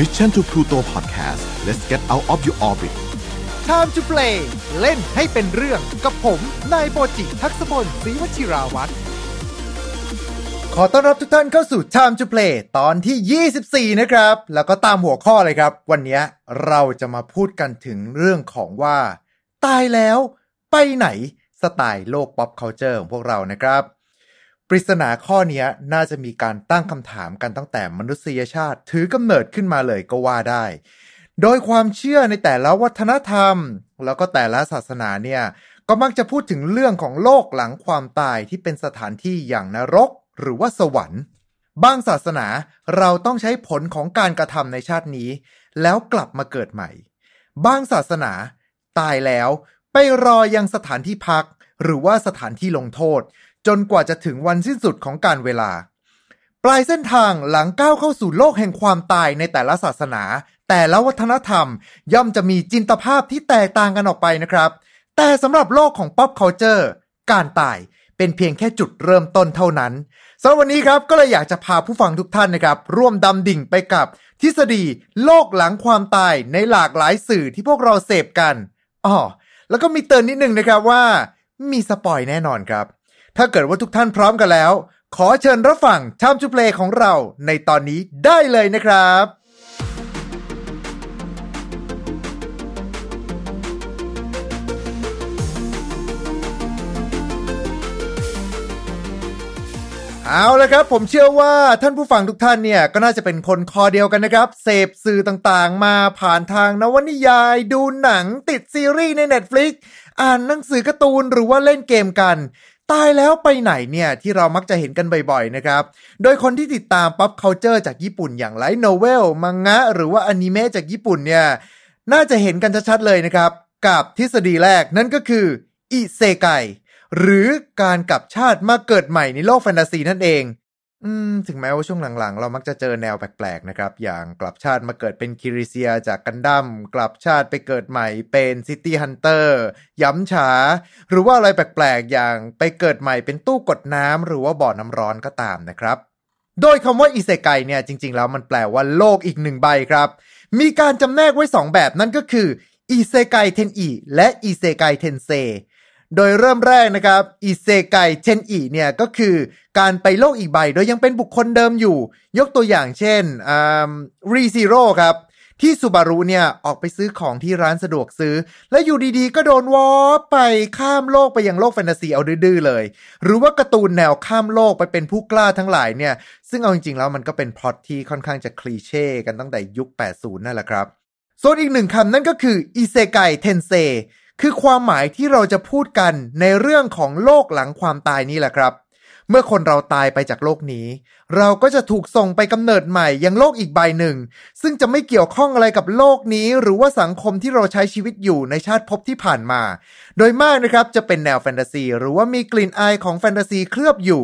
Mission to Pluto Podcast let's get out of your orbit Time to play เล่นให้เป็นเรื่องกับผมนายโปจิทักษพลศรีวชิราวัตรขอต้อนรับทุกท่านเข้าสู่ Time to Play ตอนที่ 24 นะครับ แล้วก็ตามหัวข้อเลยครับ วันนี้เราจะมาพูดกันถึงเรื่องของว่า ตายแล้วไปไหนสไตล์โลก pop culture ของพวกเรานะครับ ปริศนาข้อนี้น่าจะมีการตั้งคำถามกันตั้งแต่มนุษยชาติ ถือกำเนิดขึ้นมาเลยก็ว่าได้ โดยความเชื่อในแต่ละวัฒนธรรม แล้วก็แต่ละศาสนาเนี่ยก็มักจะพูดถึงเรื่องของโลกหลังความตายที่เป็นสถานที่อย่างนรก หรือว่าสวรรค์บางศาสนาเราต้องใช้ผลของการกระทำในชาตินี้ แล้วกลับมาเกิดใหม่ บางศาสนาตายแล้วไปรอยังสถานที่พัก หรือว่าสถานที่ลงโทษ จนกว่าจะถึงวันสิ้นสุดของการเวลา ปลายเส้นทางหลังก้าวเข้าสู่โลกแห่งความตายในแต่ละศาสนา แต่ละวัฒนธรรม ย่อมจะมีจินตภาพที่แตกต่างกันออกไปนะครับ แต่สำหรับโลกของ pop culture การตายเป็นเพียงแค่จุดเริ่มต้นเท่านั้นสำหรับวันนี้ครับก็เลยอยากจะพาผู้ฟังทุกท่านนะครับ ร่วมดำดิ่งไปกับ ทฤษฎีโลกหลังความตายในหลากหลายสื่อที่พวกเราเสพกันอ๋อแล้วก็มีเตือนนิดนึงนะครับว่า มีสปอยแน่นอนครับ ถ้าเกิดว่าทุกท่านพร้อมกันแล้ว ขอเชิญรับฟัง Time to Play ของเราในตอนนี้ได้เลยนะครับเอาละครับผมเชื่อว่าท่านผู้ฟังทุกท่านเนี่ยก็น่าจะเป็นคนคอเดียวกันนะครับ เสพสื่อต่างๆ มาผ่านทางนวนิยาย ดูหนังติดซีรีส์ใน Netflix อ่านหนังสือการ์ตูนหรือว่าเล่นเกมกัน ตายแล้วไปไหนเนี่ยที่เรามักจะเห็นกันบ่อยๆนะครับ โดยคนที่ติดตาม pop culture จากญี่ปุ่นอย่างไลท์โนเวล มังงะ หรือว่าอนิเมะจากญี่ปุ่นเนี่ย น่าจะเห็นกันชัดๆเลยนะครับ กับทฤษฎีแรกนั่นก็คืออิเซไกหรือการกลับชาติมาเกิดใหม่ในโลกแฟนตาซีนั่นเอง อืมถึงแม้ว่าช่วงหลังๆ เรามักจะเจอแนวแปลกๆนะครับ อย่างกลับชาติมาเกิดเป็นคิริเซียจากกันดั้มกลับชาติไปเกิดใหม่เป็น City Hunter ยำฉา หรือว่าอะไรแปลกๆ อย่างไปเกิดใหม่เป็นตู้กดน้ำหรือว่าบ่อน้ำร้อนก็ตามนะครับ โดยคำว่า 異世界 เนี่ยจริงๆ แล้วมันแปลว่าโลกอีกหนึ่งใบครับ มีการจำแนกไว้ 2 แบบนั่นก็คือ異世界転移 และ 異世界転生 โดยเริ่มแรกนะครับ異世界転移 เนี่ยก็คือการไปโลกอีกใบโดยยังเป็นบุคคลเดิมอยู่ ยกตัวอย่างเช่น Re:Zero ครับ ที่ซูบารุเนี่ยออกไปซื้อของที่ร้านสะดวกซื้อ และอยู่ดีๆ ก็โดน warp ไปข้ามโลกไปยังโลกแฟนตาซีเอาดื้อๆเลย หรือว่าการ์ตูนแนวข้ามโลกไปเป็นผู้กล้าทั้งหลายเนี่ย ซึ่งเอาจริงๆแล้วมันก็เป็นพล็อตที่ค่อนข้างจะ cliché กันตั้งแต่ยุค 80 นั่นแหละครับส่วนอีกหนึ่งคำนั่นก็คือ異世界転生 คือความหมายที่เราจะพูดกันในเรื่องของโลกหลังความตายนี่แหละครับ เมื่อคนเราตายไปจากโลกนี้ เราก็จะถูกส่งไปกำเนิดใหม่ยังโลกอีกใบหนึ่ง ซึ่งจะไม่เกี่ยวข้องอะไรกับโลกนี้ หรือว่าสังคมที่เราใช้ชีวิตอยู่ในชาติภพที่ผ่านมา โดยมากนะครับจะเป็นแนวแฟนตาซีหรือว่ามีกลิ่นอายของแฟนตาซีเคลือบอยู่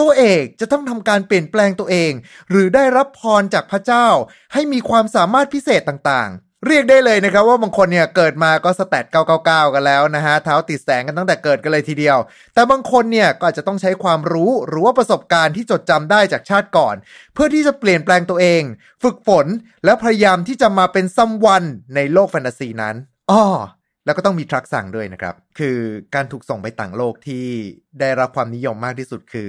ตัวเอกจะต้องทำการเปลี่ยนแปลงตัวเอง หรือได้รับพรจากพระเจ้า ให้มีความสามารถพิเศษต่างๆ เรียกได้เลยนะครับว่าบางคนเนี่ยเกิดมาก็สแตท999 กันแล้วนะฮะเท้าติดแสงกันตั้งแต่เกิดกันเลยทีเดียว แต่บางคนเนี่ยก็อาจจะต้องใช้ความรู้หรือว่าประสบการณ์ที่จดจำได้จากชาติก่อน เพื่อที่จะเปลี่ยนแปลงตัวเอง ฝึกฝนและพยายามที่จะมาเป็นซัมวันในโลกแฟนตาซีนั้นอ้อแล้วก็ต้องมีทรัคสั่งด้วยนะครับ คือการถูกส่งไปต่างโลกที่ได้รับความนิยมมากที่สุดคือ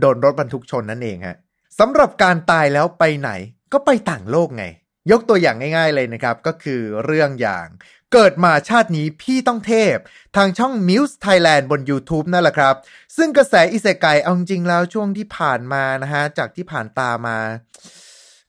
โดนรถบรรทุกชนนั่นเองฮะสำหรับการตายแล้วไปไหนก็ไปต่างโลกไง ยกตัวอย่างง่าย ๆเลยนะครับ ก็คือเรื่องอย่าง เกิดมาชาตินี้พี่ต้องเทพ ทางช่อง Muse Thailand บน YouTube นั่นแหละครับ ซึ่งกระแสอิเซไกเอาจริงแล้วช่วงที่ผ่านมานะฮะ จากที่ผ่านตามา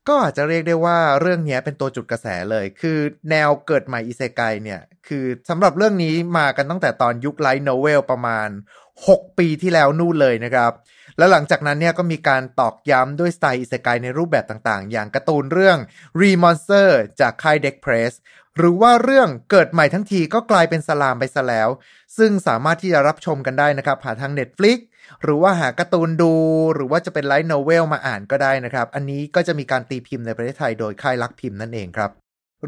ก็อาจจะเรียกได้ว่าเรื่องนี้เป็นตัวจุดกระแสเลย คือแนวเกิดใหม่อิเซไกเนี่ย คือสำหรับเรื่องนี้มากันตั้งแต่ตอนยุคไลท์โนเวลประมาณ 6 ปีที่แล้วนู่นเลยนะครับ แล้วหลังจากนั้นเนี่ยก็มีการตอกย้ำด้วยสไตล์อิเซไกในรูปแบบต่างๆ อย่างการ์ตูนเรื่อง Re Monster จากค่าย Deck Press หรือว่าเรื่องเกิดใหม่ทั้งทีก็กลายเป็นสลามไปซะแล้ว ซึ่งสามารถที่จะรับชมกันได้นะครับ ผ่านทาง Netflix หรือว่าหาการ์ตูนดู หรือว่าจะเป็นไลท์โนเวลมาอ่านก็ได้นะครับ อันนี้ก็จะมีการตีพิมพ์ในประเทศไทยโดยค่ายลักพิมพ์นั่นเองครับ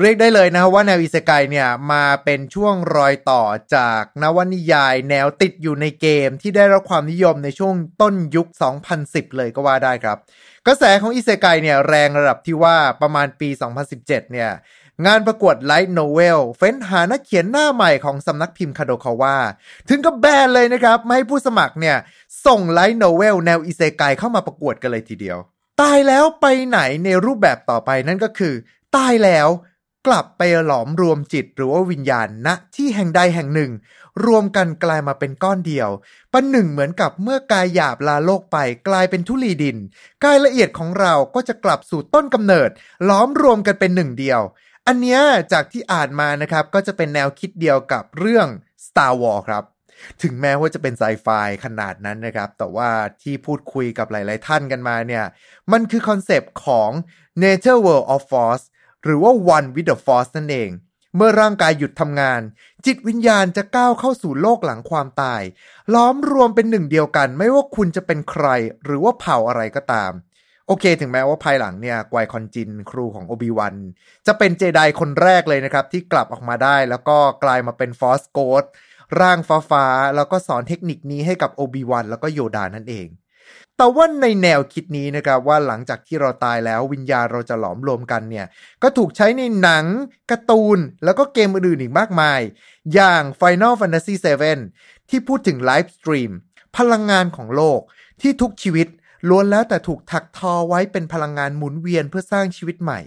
เรียกได้เลยนะครับว่าแนวอิเซไกเนี่ยมาเป็นช่วงรอยต่อจากนวนิยายแนวติดอยู่ในเกมที่ได้รับความนิยมในช่วงต้นยุค 2010 เลยก็ว่าได้ครับ กระแสของอิเซไกเนี่ยแรงระดับที่ว่าประมาณปี 2017 เนี่ยงานประกวด light novel เฟ้นหานักเขียนหน้าใหม่ของสำนักพิมพ์คาโดคาว่า ถึงกับแบนเลยนะครับ ไม่ให้ผู้สมัครเนี่ย ส่ง light novel แนวอิเซไกเข้ามาประกวดกันเลยทีเดียว ตายแล้วไปไหนในรูปแบบต่อไปนั่นก็คือ ตายแล้ว กลับไปหลอมรวมจิตหรือว่าวิญญาณณที่แห่งใดแห่งหนึ่ง รวมกันกลายมาเป็นก้อนเดียวประหนึ่งเหมือนกับเมื่อกายหยาบลาโลกไปกลายเป็นทุลีดิน กายละเอียดของเราก็จะกลับสู่ต้นกำเนิดหลอมรวมกันเป็นหนึ่งเดียว อันเนี้ยจากที่อ่านมานะครับก็จะเป็นแนวคิดเดียวกับเรื่อง Star Wars ครับถึงแม้ว่าจะเป็นไซไฟขนาดนั้นนะครับ แต่ว่าที่พูดคุยกับหลาย ๆ ท่านกันมาเนี่ย มันคือคอนเซปต์ของ Nether World of Force หรือว่า One with the Force นั่นเอง เมื่อร่างกายหยุดทำงาน จิตวิญญาณจะก้าวเข้าสู่โลกหลังความตาย ล้อมรวมเป็นหนึ่งเดียวกัน ไม่ว่าคุณจะเป็นใคร หรือว่าเผ่าอะไรก็ตาม โอเค ถึงแม้ว่าภายหลังเนี่ยกวยคอนจินครูของโอบิวันจะเป็นเจไดคนแรกเลยนะครับ ที่กลับออกมาได้ แล้วก็กลายมาเป็นฟอสโกดร่างฟ้าฟ้าแล้วก็สอนเทคนิคนี้ให้กับโอบิวันแล้วก็โยดานั่นเอง แต่ว่าในแนวคิดนี้นะครับว่าหลังจากที่เราตายแล้ววิญญาณเราจะหลอมรวมกันเนี่ยก็ถูกใช้ในหนังการ์ตูน แล้วก็เกมอื่นๆอีกมากมาย อย่าง Final Fantasy 7 ที่พูดถึง Lifestream พลังงานของโลกที่ทุกชีวิตล้วนแล้วแต่ถูกถักทอไว้เป็นพลังงานหมุนเวียนเพื่อสร้างชีวิตใหม่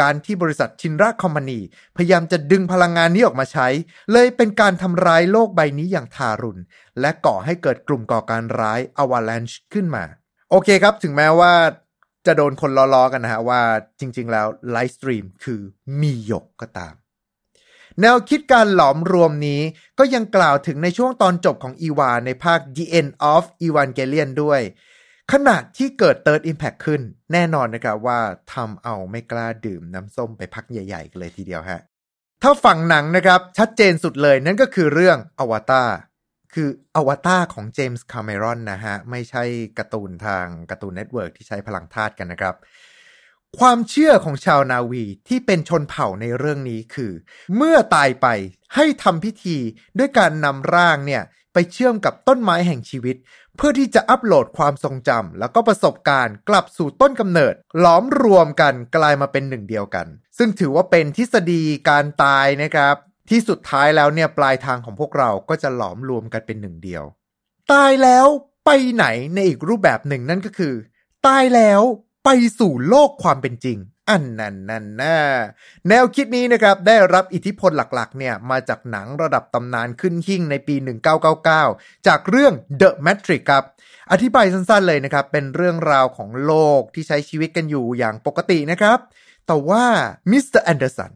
การที่บริษัทชินรา Company พยายามจะดึงพลังงานนี้ออกมาใช้ เลยเป็นการทำร้ายโลกใบนี้อย่างทารุณ และก่อให้เกิดกลุ่มก่อการร้ายอวาลันช์ขึ้นมา โอเคครับ ถึงแม้ว่าจะโดนคนล้อๆกันนะฮะว่าจริงๆ แล้วไลฟ์สตรีมคือมีหยกก็ตาม แนวคิดการหลอมรวมนี้ก็ยังกล่าวถึงในช่วงตอนจบของอีวาในภาค The End of Evangelion ด้วย ขณะที่เกิด Third Impact ขึ้น แน่นอนนะครับว่าทำเอาไม่กล้าดื่มน้ำส้มไปพักใหญ่ๆกันเลยทีเดียวฮะ ถ้าฝั่งหนังนะครับชัดเจนสุดเลยนั่นก็คือเรื่องอวตารคืออวตารของเจมส์คาเมรอนนะฮะ ไม่ใช่การ์ตูนทาง Cartoon Network ที่ใช้พลังธาตุกันนะครับ ความเชื่อของชาวนาวีที่เป็นชนเผ่าในเรื่องนี้คือ เมื่อตายไปให้ทำพิธีด้วยการนำร่างเนี่ย ไปเชื่อมกับต้นไม้แห่งชีวิต เพื่อที่จะอัปโหลดความทรงจำแล้วก็ประสบการณ์กลับสู่ต้นกำเนิดหลอมรวมกันกลายมาเป็นหนึ่งเดียวกัน ซึ่งถือว่าเป็นทฤษฎีการตายนะครับ ที่สุดท้ายแล้วเนี่ยปลายทางของพวกเราก็จะหลอมรวมกันเป็นหนึ่งเดียว ตายแล้วไปไหนในอีกรูปแบบหนึ่งนั่นก็คือ ตายแล้ว ไปสู่โลกความเป็นจริง อันนั้นนั่นน่าแนวคิดนี้นะครับได้รับอิทธิพลหลักๆเนี่ยมาจากหนังระดับตำนานขึ้นหิ่งในปี 1999 จากเรื่อง The Matrix ครับ อธิบายสั้นๆเลยนะครับ เป็นเรื่องราวของโลกที่ใช้ชีวิตกันอยู่อย่างปกตินะครับ แต่ว่ามิสเตอร์แอนเดอร์สัน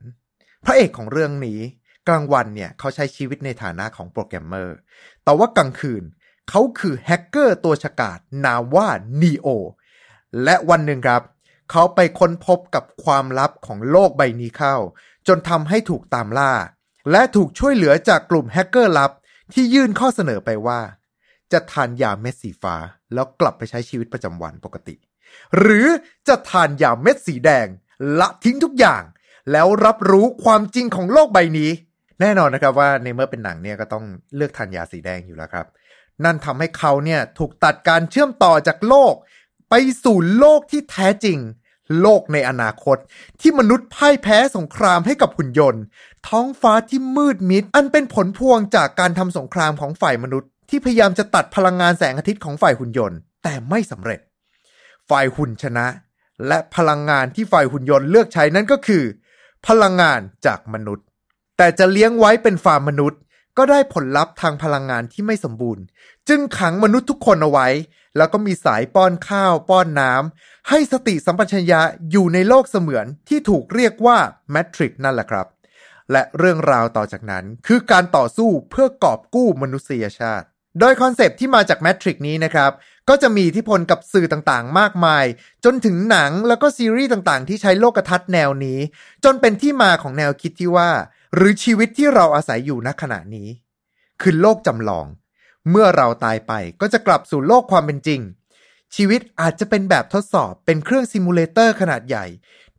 พระเอกของเรื่องนี้ กลางวันเนี่ยเขาใช้ชีวิตในฐานะของโปรแกรมเมอร์ แต่ว่ากลางคืนเขาคือแฮกเกอร์ตัวฉกาจนามว่านีโอ และวันหนึ่งครับ เขาไปค้นพบกับความลับของโลกใบนี้เข้า จนทำให้ถูกตามล่า และถูกช่วยเหลือจากกลุ่มแฮกเกอร์ลับที่ยื่นข้อเสนอไปว่า จะทานยาเม็ดสีฟ้า แล้วกลับไปใช้ชีวิตประจำวันปกติ หรือจะทานยาเม็ดสีแดง ละทิ้งทุกอย่าง แล้วรับรู้ความจริงของโลกใบนี้ แน่นอนนะครับว่าในเมื่อเป็นหนังเนี่ยก็ต้องเลือกทานยาสีแดงอยู่แล้วครับ นั่นทำให้เขาเนี่ยถูกตัดการเชื่อมต่อจากโลก ไปสู่โลกที่แท้จริง โลกในอนาคต ที่มนุษย์พ่ายแพ้สงครามให้กับหุ่นยนต์ ท้องฟ้าที่มืดมิด อันเป็นผลพวงจากการทำสงครามของฝ่ายมนุษย์ ที่พยายามจะตัดพลังงานแสงอาทิตย์ของฝ่ายหุ่นยนต์ แต่ไม่สำเร็จ ฝ่ายหุ่นชนะ และพลังงานที่ฝ่ายหุ่นยนต์เลือกใช้นั่นก็คือ พลังงานจากมนุษย์ แต่จะเลี้ยงไว้เป็นฟาร์มมนุษย์ ก็ได้ผลลัพธ์ทางพลังงานที่ไม่สมบูรณ์ จึงขังมนุษย์ทุกคนเอาไว้ แล้วก็มีสายป้อนข้าวป้อนน้ำให้สติสัมปชัญญะอยู่ในโลกเสมือนที่ถูกเรียกว่าแมทริกนั่นแหละครับ และเรื่องราวต่อจากนั้นคือการต่อสู้เพื่อกอบกู้มนุษยชาติ โดย concept ที่มาจาก Matrix นี้นะครับ ก็จะมีอิทธิพลกับสื่อต่างๆ มากมาย จนถึงหนังแล้วก็ซีรีส์ต่างๆ ที่ใช้โลกทัศน์แนวนี้ จนเป็นที่มาของแนวคิดที่ว่า หรือชีวิตที่เราอาศัยอยู่ณขณะนี้ คือโลกจำลอง เมื่อเราตายไปก็จะกลับสู่โลกความเป็นจริง ชีวิตอาจจะเป็นแบบทดสอบเป็นเครื่อง simulator ขนาดใหญ่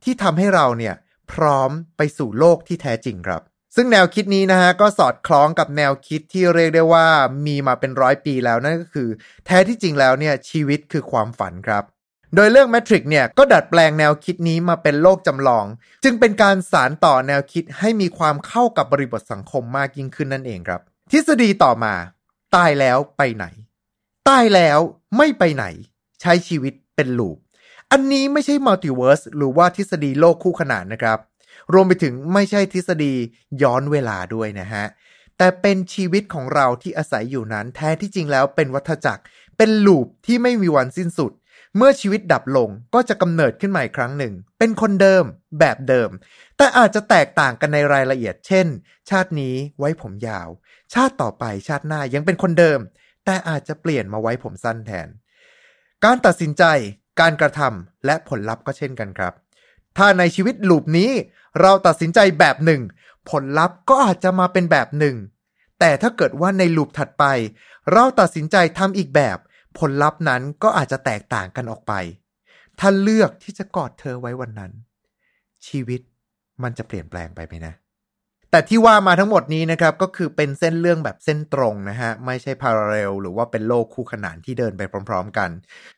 ที่ทำให้เราเนี่ย พร้อมไปสู่โลกที่แท้จริงครับ ซึ่งแนวคิดนี้นะฮะก็สอดคล้องกับแนวคิดที่เรียกได้ว่ามีมาเป็นร้อยปีแล้วนั่นก็คือ แท้ที่จริงแล้วเนี่ยชีวิตคือความฝันครับ โดยเรื่อง Matrix เนี่ยก็ดัดแปลงแนวคิดนี้มาเป็นโลกจำลอง จึงเป็นการสารต่อแนวคิดให้มีความเข้ากับบริบทสังคมมากยิ่งขึ้นนั่นเองครับ ทฤษฎีต่อมา ตายแล้วไปไหน ตายแล้วไม่ไปไหน ใช้ชีวิตเป็นลูป อันนี้ไม่ใช่มัลติเวิร์สหรือว่าทฤษฎีโลกคู่ขนานนะครับ รวมไปถึงไม่ใช่ทฤษฎีย้อนเวลาด้วยนะฮะแต่เป็นชีวิตของเราที่อาศัยอยู่นั้นแท้ที่จริงแล้วเป็นวัฏจักร เป็นลูปที่ไม่มีวันสิ้นสุด เมื่อชีวิตดับลงก็จะกำเนิดขึ้นใหม่ครั้งหนึ่ง เป็นคนเดิม แบบเดิม แต่อาจจะแตกต่างกันในรายละเอียด เช่น ชาตินี้ไว้ผมยาว ชาติต่อไปชาติหน้ายังเป็นคนเดิม แต่อาจจะเปลี่ยนมาไว้ผมสั้นแทน การตัดสินใจ การกระทำและผลลัพธ์ก็เช่นกันครับ ถ้าในชีวิตลูปนี้ เราตัดสินใจแบบหนึ่ง ผลลัพธ์ก็อาจจะมาเป็นแบบหนึ่งแต่ถ้าเกิดว่าในลูปถัดไป เราตัดสินใจทำอีกแบบ ผลลัพธ์นั้นก็อาจจะแตกต่างกันออกไป ถ้าเลือกที่จะกอดเธอไว้วันนั้น ชีวิตมันจะเปลี่ยนแปลงไปไหมนะ แต่ที่ว่ามาทั้งหมดนี้นะครับ ก็คือเป็นเส้นเรื่องแบบเส้นตรงนะฮะ ไม่ใช่พาราเรลหรือว่าเป็นโลกคู่ขนานที่เดินไปพร้อม ๆ กัน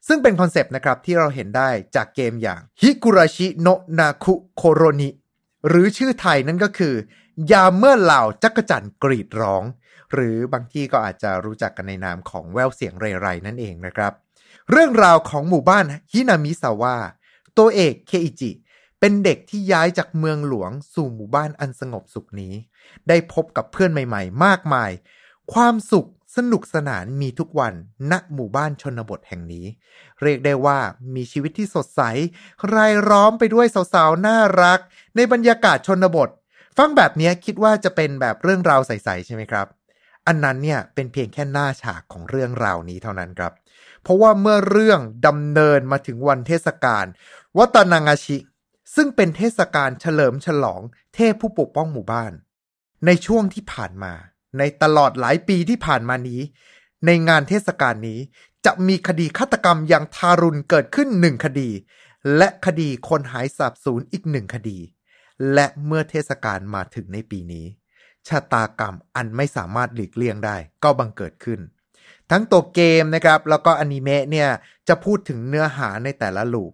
ซึ่งเป็น concept นะครับที่เราเห็นได้จากเกมอย่างฮิกุราชิโนะนาคุโคโรนิหรือชื่อไทยนั่นก็คือ ยามเมื่อเหล่าจักรจั่นกรีดร้อง หรือบางที่ก็อาจจะรู้จักกันในนามของแววเสียงเรไรนั่นเองนะครับ เรื่องราวของหมู่บ้านฮินามิซาวะตัวเอกเคอิจิเป็นเด็กที่ย้ายจากเมืองหลวงสู่หมู่บ้านอันสงบสุขนี้ ได้พบกับเพื่อนใหม่ ๆ มากมาย ความสุขสนุกสนานมีทุกวันณหมู่บ้านชนบทแห่งนี้ เรียกได้ว่ามีชีวิตที่สดใส รายล้อมไปด้วยสาวๆ น่ารัก ในบรรยากาศชนบท ฟังแบบนี้คิดว่าจะเป็นแบบเรื่องราวใส ๆ ใช่ไหมครับ อันนั้นเนี่ยเป็นเพียงแค่หน้าฉากของเรื่องราวนี้เท่านั้นครับ เพราะว่าเมื่อเรื่องดำเนินมาถึงวันเทศกาลวัตนางาชิ ซึ่งเป็นเทศกาลเฉลิมฉลอง เทพผู้ปกป้องหมู่บ้าน ในช่วงที่ผ่านมา ในตลอดหลายปีที่ผ่านมานี้ ในงานเทศกาลนี้จะมีคดีฆาตกรรมอย่างทารุณเกิดขึ้นหนึ่งคดี และคดีคนหายสาบสูญอีกหนึ่งคดี และเมื่อเทศกาลมาถึงในปีนี้ ชะตากรรมอันไม่สามารถหลีกเลี่ยงได้ก็บังเกิดขึ้น ทั้งตัวเกมนะครับแล้วก็อนิเมะเนี่ยจะพูดถึงเนื้อหาในแต่ละลูป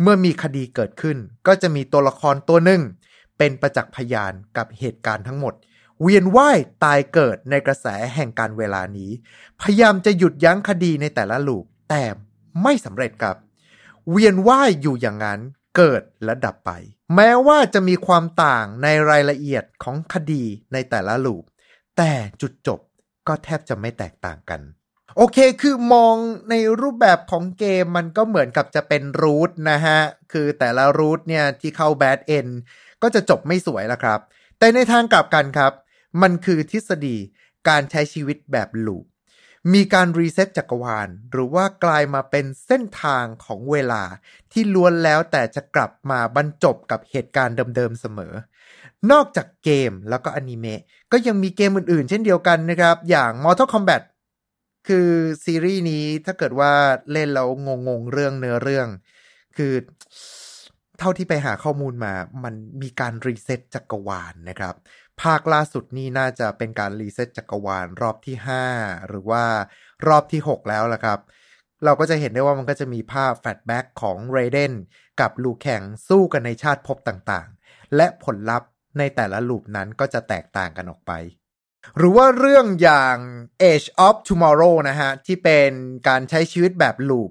เมื่อมีคดีเกิดขึ้น ก็จะมีตัวละครตัวหนึ่ง เป็นประจักษ์พยานกับเหตุการณ์ทั้งหมด เวียนว่ายตายเกิดในกระแสแห่งการเวลานี้ พยายามจะหยุดยั้งคดีในแต่ละลูป แต่ไม่สำเร็จครับ เวียนว่ายอยู่อย่างนั้นเกิดและดับไป แม้ว่าจะมีความต่างในรายละเอียดของคดีในแต่ละลูป แต่จุดจบก็แทบจะไม่แตกต่างกัน โอเคคือมองในรูปแบบของเกมมันก็เหมือนกับจะเป็น route นะฮะ คือแต่ละ route เนี่ยที่เข้า bad end ก็จะจบไม่สวยละครับ แต่ในทางกลับกันครับ มันคือทฤษฎีการใช้ชีวิตแบบ loop มีการ reset จักรวาล หรือว่ากลายมาเป็นเส้นทางของเวลาที่ล้วนแล้วแต่จะกลับมาบรรจบกับเหตุการณ์เดิมๆเสมอ นอกจากเกมแล้วก็อนิเมะก็ยังมีเกมอื่นๆ เช่นเดียวกันนะครับ อย่าง Mortal Kombat คือซีรีส์นี้ถ้าเกิดว่าเล่นแล้วงงๆเรื่องเนื้อเรื่อง คือเท่าที่ไปหาข้อมูลมา มันมีการ reset จักรวาลนะครับ ภาคล่าสุดนี่น่าจะเป็นการ reset จักรวาลรอบที่ 5 หรือว่ารอบที่ 6 แล้วละครับ เราก็จะเห็นได้ว่ามันก็จะมีภาพ flashback ของ Raiden กับ Liu Kang สู้กันในชาติภพต่างๆ และผลลัพธ์ในแต่ละลูปนั้นก็จะแตกต่างกันออกไป หรือว่าเรื่องอย่าง Age of Tomorrow นะฮะ ที่เป็นการใช้ชีวิตแบบลูป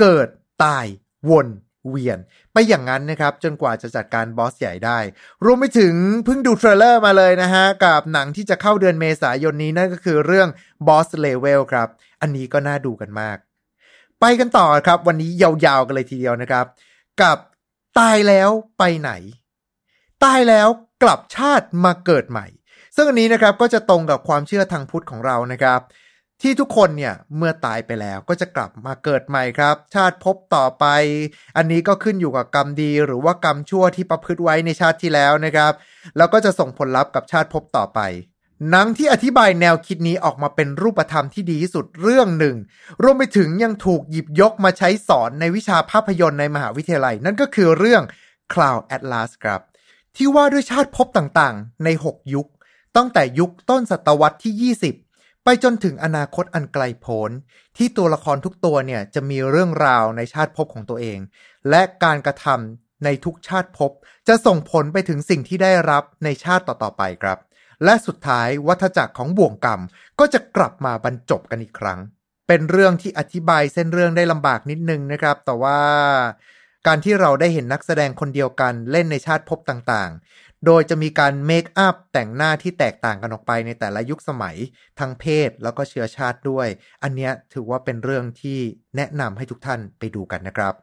เกิดตายวน เวียน ไปอย่างนั้นนะครับ จนกว่าจะจัดการบอสใหญ่ได้ รวมไปถึงเพิ่งดูเทรลเลอร์มาเลยนะฮะ กับหนังที่จะเข้าเดือนเมษายนนี้นั่นก็คือเรื่อง Boss Level ครับ อันนี้ก็น่าดูกันมาก ไปกันต่อครับ วันนี้ยาวๆกันเลยทีเดียวนะครับ กับตายแล้วไปไหน ตายแล้วกลับชาติมาเกิดใหม่ ซึ่งอันนี้นะครับก็จะตรงกับความเชื่อทางพุทธของเรานะครับ ที่ทุกคนเนี่ยเมื่อตายไปแล้วก็จะกลับมาเกิดใหม่ครับ ชาติพบต่อไป อันนี้ก็ขึ้นอยู่กับกรรมดีหรือว่ากรรมชั่วที่ประพฤติไว้ในชาติที่แล้วนะครับ แล้วก็จะส่งผลลัพธ์กับชาติพบต่อไปหนังที่อธิบายแนวคิดนี้ออกมาเป็นรูปธรรมที่ดีที่สุดเรื่องหนึ่ง รวมไปถึงยังถูกหยิบยกมาใช้สอนในวิชาภาพยนตร์ในมหาวิทยาลัย นั่นก็คือเรื่อง Cloud Atlas ครับ ที่ว่าด้วยชาติภพต่างๆ ใน 6 ยุค ตั้งแต่ยุคต้นศตวรรษที่ 20 ไปจนถึงอนาคตอันไกลโพ้นที่ตัวละครทุกตัวเนี่ยจะมีเรื่องราวในชาติภพของตัวเอง และการกระทำในทุกชาติภพจะส่งผลไปถึงสิ่งที่ได้รับในชาติต่อๆไปครับ และสุดท้ายวัฏจักรของบ่วงกรรมก็จะกลับมาบรรจบกันอีกครั้ง เป็นเรื่องที่อธิบายเส้นเรื่องได้ลำบากนิดนึงนะครับ แต่ว่าการที่เราได้เห็นนักแสดงคนเดียวกันเล่นในชาติภพต่างๆ โดยจะมีการเมคอัพแต่งหน้าที่แตกต่างกันออกไปในแต่ละยุคสมัยทั้งเพศแล้วก็เชื้อชาติด้วย อันนี้ถือว่าเป็นเรื่องที่แนะนำให้ทุกท่านไปดูกันนะครับ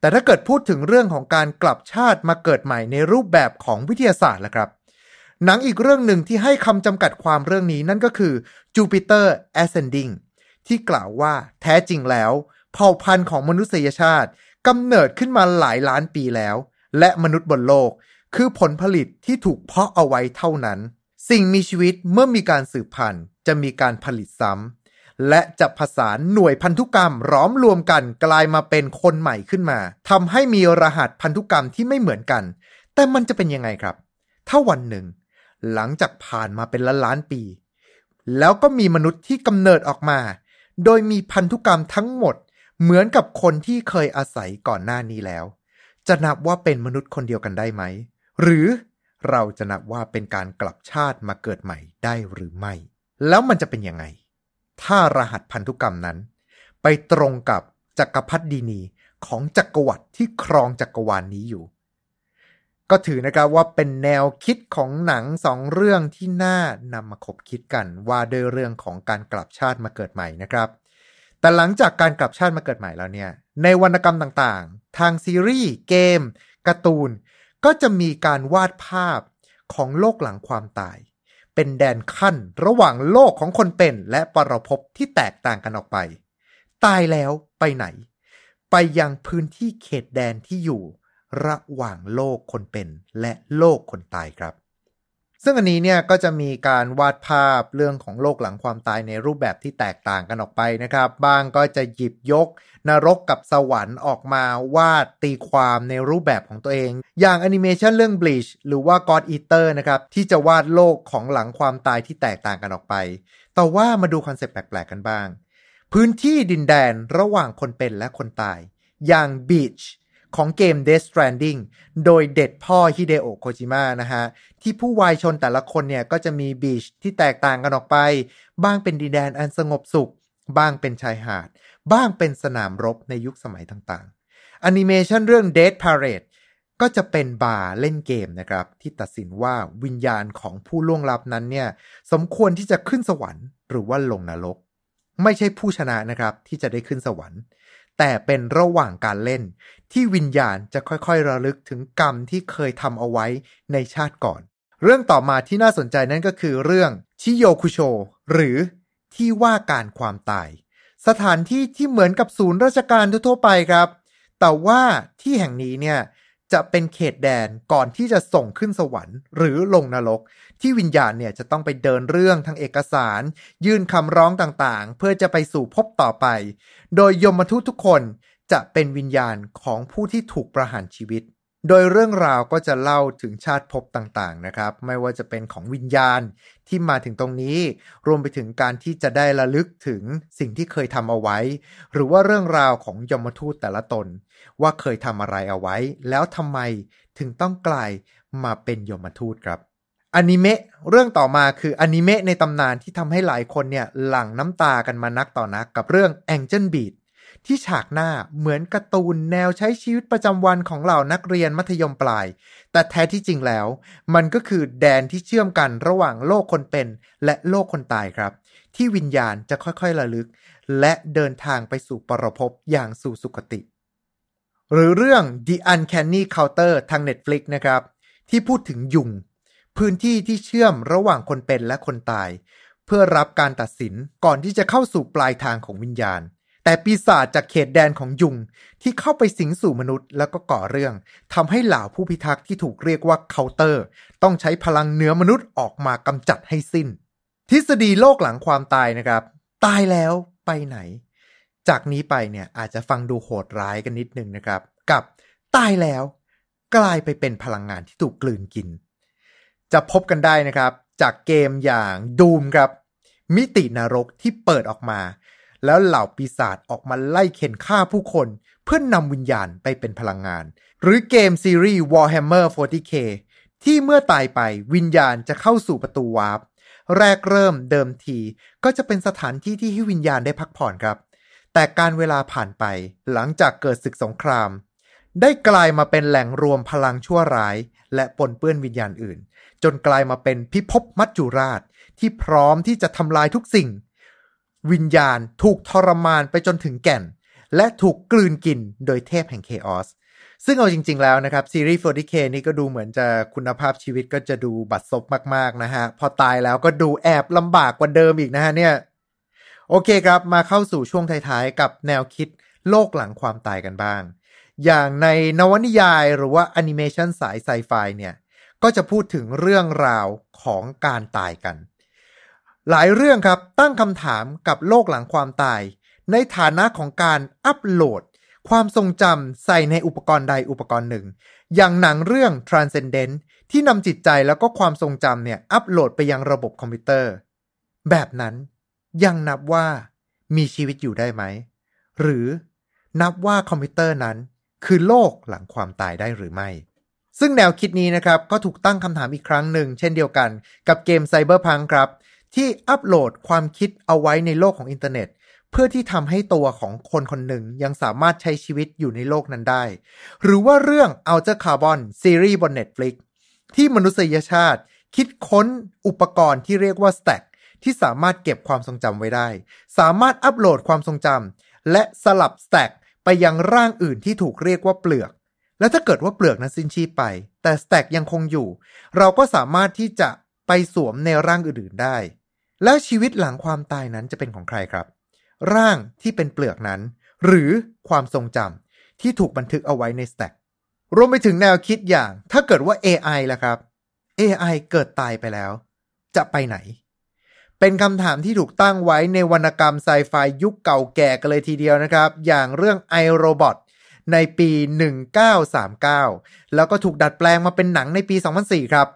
แต่ถ้าเกิดพูดถึงเรื่องของการกลับชาติมาเกิดใหม่ในรูปแบบของวิทยาศาสตร์ละครับ หนังอีกเรื่องหนึ่งที่ให้คำจำกัดความเรื่องนี้นั่นก็คือ Jupiter Ascending ที่กล่าวว่าแท้จริงแล้ว เผ่าพันธุ์ของมนุษยชาติกำเนิดขึ้นมาหลายล้านปีแล้ว และมนุษย์บนโลก คือผลผลิตที่ถูกเพาะเอาไว้เท่านั้น สิ่งมีชีวิตเมื่อมีการสืบพันธุ์ จะมีการผลิตซ้ำและจะผสานหน่วยพันธุกรรมร้อมรวมกันกลายมาเป็นคนใหม่ขึ้นมาทำให้มีรหัสพันธุกรรมที่ไม่เหมือนกัน แต่มันจะเป็นยังไงครับ ถ้าวันหนึ่ง หลังจากผ่านมาเป็นล้านล้านปี แล้วก็มีมนุษย์ที่กำเนิดออกมา โดยมีพันธุกรรมทั้งหมด เหมือนกับคนที่เคยอาศัยก่อนหน้านี้แล้ว จะนับว่าเป็นมนุษย์คนเดียวกันได้ไหม หรือเราจะนับว่าเป็นการกลับชาติมาเกิดใหม่ได้หรือไม่ แล้วมันจะเป็นยังไง ถ้ารหัสพันธุกรรมนั้น ไปตรงกับจักรพรรดินีของจักรวรรดิที่ครองจักรวาลนนี้อยู่ ก็ถือนะครับว่าเป็นแนวคิดของหนังสองเรื่องที่น่านำมาคบคิดกันว่าด้วยเรื่องของการกลับชาติมาเกิดใหม่นะครับ แต่หลังจากการกลับชาติมาเกิดใหม่แล้วเนี่ย ในวรรณกรรมต่างๆ ทางซีรีส์เกมการ์ตูน ก็จะมีการวาดภาพของโลกหลังความตาย เป็นแดนขั้นระหว่างโลกของคนเป็นและปรภพที่แตกต่างกันออกไป ตายแล้วไปไหน ไปยังพื้นที่เขตแดนที่อยู่ ระหว่างโลกคนเป็นและโลกคนตายครับ ซึ่งอันนี้เนี่ยก็จะมีการวาดภาพเรื่องของโลกหลังความตายในรูปแบบที่แตกต่างกันออกไปนะครับ บางก็จะหยิบยก นรกกับสวรรค์ออกมาวาดตีความในรูปแบบของตัวเอง อย่างแอนิเมชันเรื่อง Bleach หรือว่า God Eater นะครับที่จะวาดโลกของหลังความตายที่แตกต่างกันออกไป แต่ว่ามาดู concept แปลกๆกันบ้าง พื้นที่ดินแดนระหว่างคนเป็นและคนตาย อย่าง Beach ของเกม Death Stranding โดยเสด็จพ่อฮิเดโอะโคจิมะนะฮะ ที่ผู้วายชนม์แต่ละคนเนี่ย ก็จะมี Beach ที่แตกต่างกันออกไป บ้างเป็นดินแดนอันสงบสุข บ้างเป็นชายหาด บ้างเป็นสนามรบในยุคสมัยต่างๆแอนิเมชันเรื่อง Death Parade ก็จะเป็นบาร์เล่นเกมนะครับ ที่ตัดสินว่าวิญญาณของผู้ล่วงลับนั้นเนี่ย สมควรที่จะขึ้นสวรรค์ หรือว่าลงนรก ไม่ใช่ผู้ชนะนะครับที่จะได้ขึ้นสวรรค์ แต่เป็นระหว่างการเล่น ที่วิญญาณจะค่อยๆ ระลึกถึงกรรมที่เคยทำเอาไว้ในชาติก่อน เรื่องต่อมาที่น่าสนใจนั่นก็คือเรื่องชิโยคุโช หรือที่ว่าการความตาย สถานที่ที่เหมือนกับศูนย์ราชการทั่วไปครับ แต่ว่าที่แห่งนี้เนี่ย จะเป็นเขตแดนก่อนที่จะส่งขึ้นสวรรค์ หรือลงนรก ที่วิญญาณเนี่ยจะต้องไปเดินเรื่องทางเอกสาร ยื่นคำร้องต่างๆ เพื่อจะไปสู่พบต่อไป โดยยมทูตทุกคนจะเป็นวิญญาณของผู้ที่ถูกประหารชีวิต โดยเรื่องราวก็จะเล่าถึงชาติภพต่างๆนะครับ ไม่ว่าจะเป็นของวิญญาณที่มาถึงตรงนี้ รวมไปถึงการที่จะได้ระลึกถึงสิ่งที่เคยทำเอาไว้ หรือว่าเรื่องราวของยมทูตแต่ละตน ว่าเคยทำอะไรเอาไว้ แล้วทำไมถึงต้องกลายมาเป็นยมทูตครับอนิเมะเรื่องต่อมาคืออนิเมะในตำนานที่ทำให้หลายคนเนี่ยหลั่งน้ำตากันมานักต่อนักกับเรื่อง Angel Beat ที่ฉากหน้าเหมือนการ์ตูนแนวใช้ชีวิตประจำวันของเหล่านักเรียนมัธยมปลาย แต่แท้ที่จริงแล้ว มันก็คือแดนที่เชื่อมกันระหว่างโลกคนเป็น และโลกคนตายครับ ที่วิญญาณจะค่อยๆระลึก และเดินทางไปสู่ปรภพอย่างสู่สุคติ หรือเรื่อง The Uncanny Counter ทาง Netflix นะครับ ที่พูดถึงยุง พื้นที่ที่เชื่อมระหว่างคนเป็นและคนตาย เพื่อรับการตัดสินก่อนที่จะเข้าสู่ปลายทางของวิญญาณ แต่ปีศาจจากเขตแดนของยุงที่เข้าไปสิงสู่มนุษย์แล้วก็ก่อเรื่องทำให้เหล่าผู้พิทักษ์ที่ถูกเรียกว่าเคาน์เตอร์ ต้องใช้พลังเนื้อมนุษย์ออกมากำจัดให้สิ้น ทฤษฎีโลกหลังความตายนะครับ ตายแล้วไปไหน จากนี้ไปเนี่ยอาจจะฟังดูโหดร้ายกันนิดนึงนะครับ กับตายแล้วกลายไปเป็นพลังงานที่ถูกกลืนกิน จะพบกันได้นะครับ จากเกมอย่างดูมครับมิตินรกที่เปิดออกมา แล้วเหล่าปีศาจออกมาไล่เข็นฆ่าผู้คน เพื่อนนำวิญญาณไปเป็นพลังงาน หรือเกมซีรีส์ Warhammer 40k ที่เมื่อตายไปวิญญาณจะเข้าสู่ประตูวาร์ปแรกเริ่มเดิมทีก็จะเป็นสถานที่ที่ให้วิญญาณได้พักผ่อนครับ แต่การเวลาผ่านไปหลังจากเกิดศึกสงคราม ได้กลายมาเป็นแหล่งรวมพลังชั่วร้าย และปนเปื้อนวิญญาณอื่น จนกลายมาเป็นพิภพมัจจุราชที่พร้อมที่จะทำลายทุกสิ่ง วิญญาณถูกทรมานไปจนถึงแก่น และถูกกลืนกินโดยเทพแห่ง Chaos ซึ่งเอาจริง ๆ แล้วนะครับ ซีรีส์ 40K นี่ก็ดูเหมือนจะคุณภาพชีวิตก็จะดูบัดซบมาก ๆ นะฮะ พอตายแล้วก็ดูแอบลำบากกว่าเดิมอีกนะฮะเนี่ย โอเคครับมาเข้าสู่ช่วงท้าย ๆ กับแนวคิดโลกหลังความตายกันบ้าง อย่างในนวนิยายหรือว่าแอนิเมชันสายไซไฟเนี่ย ก็จะพูดถึงเรื่องราวของการตายกัน หลายเรื่องครับตั้งคำถามกับโลกหลังความตาย ในฐานะของการอัปโหลด ความทรงจำใส่ในอุปกรณ์ใดอุปกรณ์หนึ่ง อย่างหนังเรื่อง Transcendence ที่นำจิตใจแล้วก็ความทรงจำเนี่ยอัปโหลดไปยังระบบคอมพิวเตอร์ แบบนั้นยังนับว่ามีชีวิตอยู่ได้ไหม หรือนับว่าคอมพิวเตอร์นั้น คือโลกหลังความตายได้หรือไม่ ซึ่งแนวคิดนี้นะครับก็ถูกตั้งคำถามอีกครั้งหนึ่ง เช่นเดียวกันกับเกม Cyberpunk ครับ ที่อัปโหลดความคิดเอาไว้ในโลกของอินเทอร์เน็ต เพื่อที่ทำให้ตัวของคนคนหนึ่งยังสามารถใช้ชีวิตอยู่ในโลกนั้นได้ หรือว่าเรื่อง Outer Carbon ซีรีส์บน Netflix ที่มนุษยชาติ คิดค้นอุปกรณ์ที่เรียกว่า Stack ที่สามารถเก็บความทรงจำไว้ได้ สามารถอัปโหลดความทรงจำและสลับ Stack ไปยังร่างอื่นที่ถูกเรียกว่าเปลือก และถ้าเกิดว่าเปลือกนั้นสิ้นชีพไป แต่ Stack ยังคงอยู่ เราก็สามารถที่จะไปสวมในร่างอื่นๆได้ แล้วชีวิตหลังความตายนั้นจะเป็นของใครครับ ร่างที่เป็นเปลือกนั้น หรือความทรงจำที่ถูกบันทึกเอาไว้ในสแต็กรวมไปถึงแนวคิดอย่าง ถ้าเกิดว่า AI ล่ะครับ AI เกิดตายไปแล้ว จะไปไหน เป็นคำถามที่ถูกตั้งไว้ในวรรณกรรมไซไฟยุคเก่าแก่กันเลยทีเดียวนะครับ อย่างเรื่อง i Robot ในปี 1939 แล้วก็ถูกดัดแปลงมาเป็นหนังในปี 2004 ครับ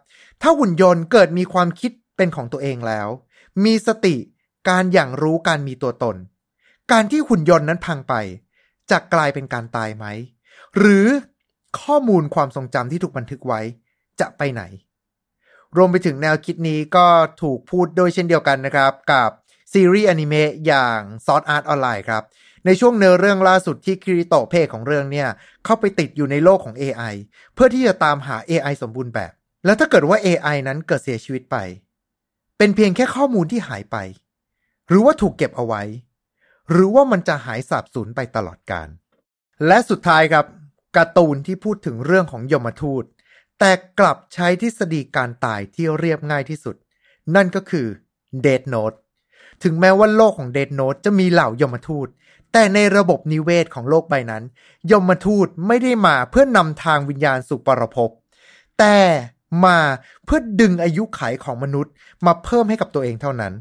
ถ้าหุ่นยนต์เกิดมีความคิดเป็นของตัวเองแล้ว มีสติการอย่างรู้การมีตัวตน การที่หุ่นยนต์นั้นพังไปจะกลายเป็นการตายไหม หรือข้อมูลความทรงจำที่ถูกบันทึกไว้จะไปไหน รวมไปถึงแนวคิดนี้ก็ถูกพูดโดยเช่นเดียวกันนะครับ กับซีรีส์อนิเมะอย่างซอสอาร์ตออนไลน์ครับ ในช่วงเนื้อเรื่องล่าสุดที่คิริโตะเพของเรื่องเนี่ย เข้าไปติดอยู่ในโลกของ AI เพื่อที่จะตามหา AI สมบูรณ์แบบ แล้วถ้าเกิดว่า AI นั้นเกิดเสียชีวิตไป เป็นเพียงแค่ข้อมูลที่หายไป หรือว่าถูกเก็บเอาไว้ หรือว่ามันจะหายสาบสูญไปตลอดกาลและสุดท้ายครับการ์ตูนที่พูดถึงเรื่องของยมทูต แต่กลับใช้ทฤษฎีการตายที่เรียบง่ายที่สุด นั่นก็คือเดดโน e ถึงแม้ว่าโลกของเดดโน e จะมีเหล่ายมทูต แต่ในระบบนิเวศของโลกใบนั้น ยมทูตไม่ได้มาเพื่อนำทางวิญญาณสู่ปรภพแต่ มาเพื่อดึงอายุขัยของมนุษย์มาเพิ่มให้กับตัวเองเท่านั้น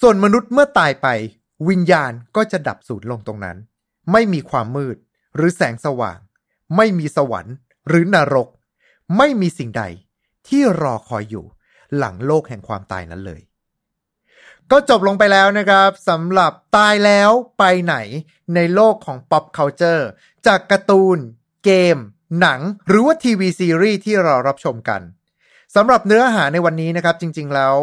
ส่วนมนุษย์เมื่อตายไป วิญญาณก็จะดับสูญลงตรงนั้น ไม่มีความมืด หรือแสงสว่าง ไม่มีสวรรค์ หรือนรก ไม่มีสิ่งใดที่รอคอยอยู่หลังโลกแห่งความตายนั้นเลย ก็จบลงไปแล้วนะครับสำหรับตายแล้วไปไหนในโลกของ pop culture จากการ์ตูน เกม หนัง หรือว่าทีวีซีรีส์ที่เรารับชมกัน สำหรับเนื้อหาในวันนี้นะครับ จริง ๆ แล้ว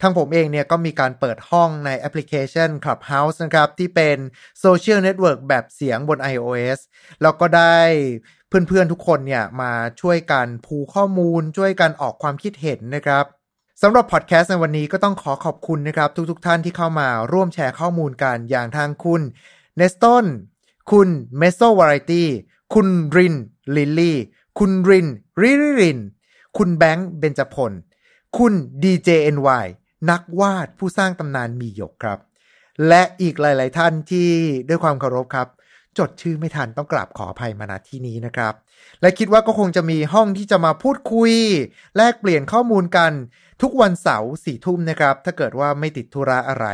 ทางผมเองเนี่ยก็มีการเปิดห้องในแอปพลิเคชัน Clubhouse นะครับ ที่เป็นโซเชียลเน็ตเวิร์กแบบเสียงบน iOS แล้วก็ได้เพื่อนๆทุกคนเนี่ยมาช่วยกัน pool ข้อมูล ช่วยกันออกความคิดเห็นนะครับสำหรับพอดแคสต์ในวันนี้ก็ต้องขอขอบคุณนะครับ ทุกๆท่านที่เข้ามาร่วมแชร์ข้อมูลกันอย่างทางคุณเนสตันคุณเมโซวาไรตี้คุณรินลิลลี่คุณรินริริริน คุณแบงค์เบญจพล คุณ DJNY นักวาดผู้สร้างตำนานมีหยกครับ และอีกหลาย ๆ ท่านที่ด้วยความเคารพครับ จดชื่อไม่ทันต้องกราบขออภัยมาณที่นี้นะครับ และคิดว่าก็คงจะมีห้องที่จะมาพูดคุย แลกเปลี่ยนข้อมูลกันทุกวันเสาร์สี่ทุ่มนะครับ ถ้าเกิดว่าไม่ติดธุระอะไร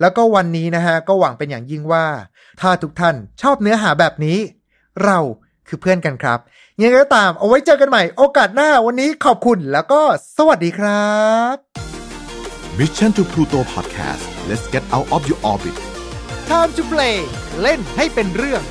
แล้วก็วันนี้นะฮะ ก็หวังเป็นอย่างยิ่งว่า ถ้าทุกท่านชอบเนื้อหาแบบนี้ เรา คือเพื่อนกันครับยังไงก็ตามเอาไว้เจอกันใหม่โอกาสหน้าวันนี้ขอบคุณแล้วก็สวัสดีครับ Mission to Pluto Podcast let's get out of your orbit Time to play เล่นให้เป็นเรื่อง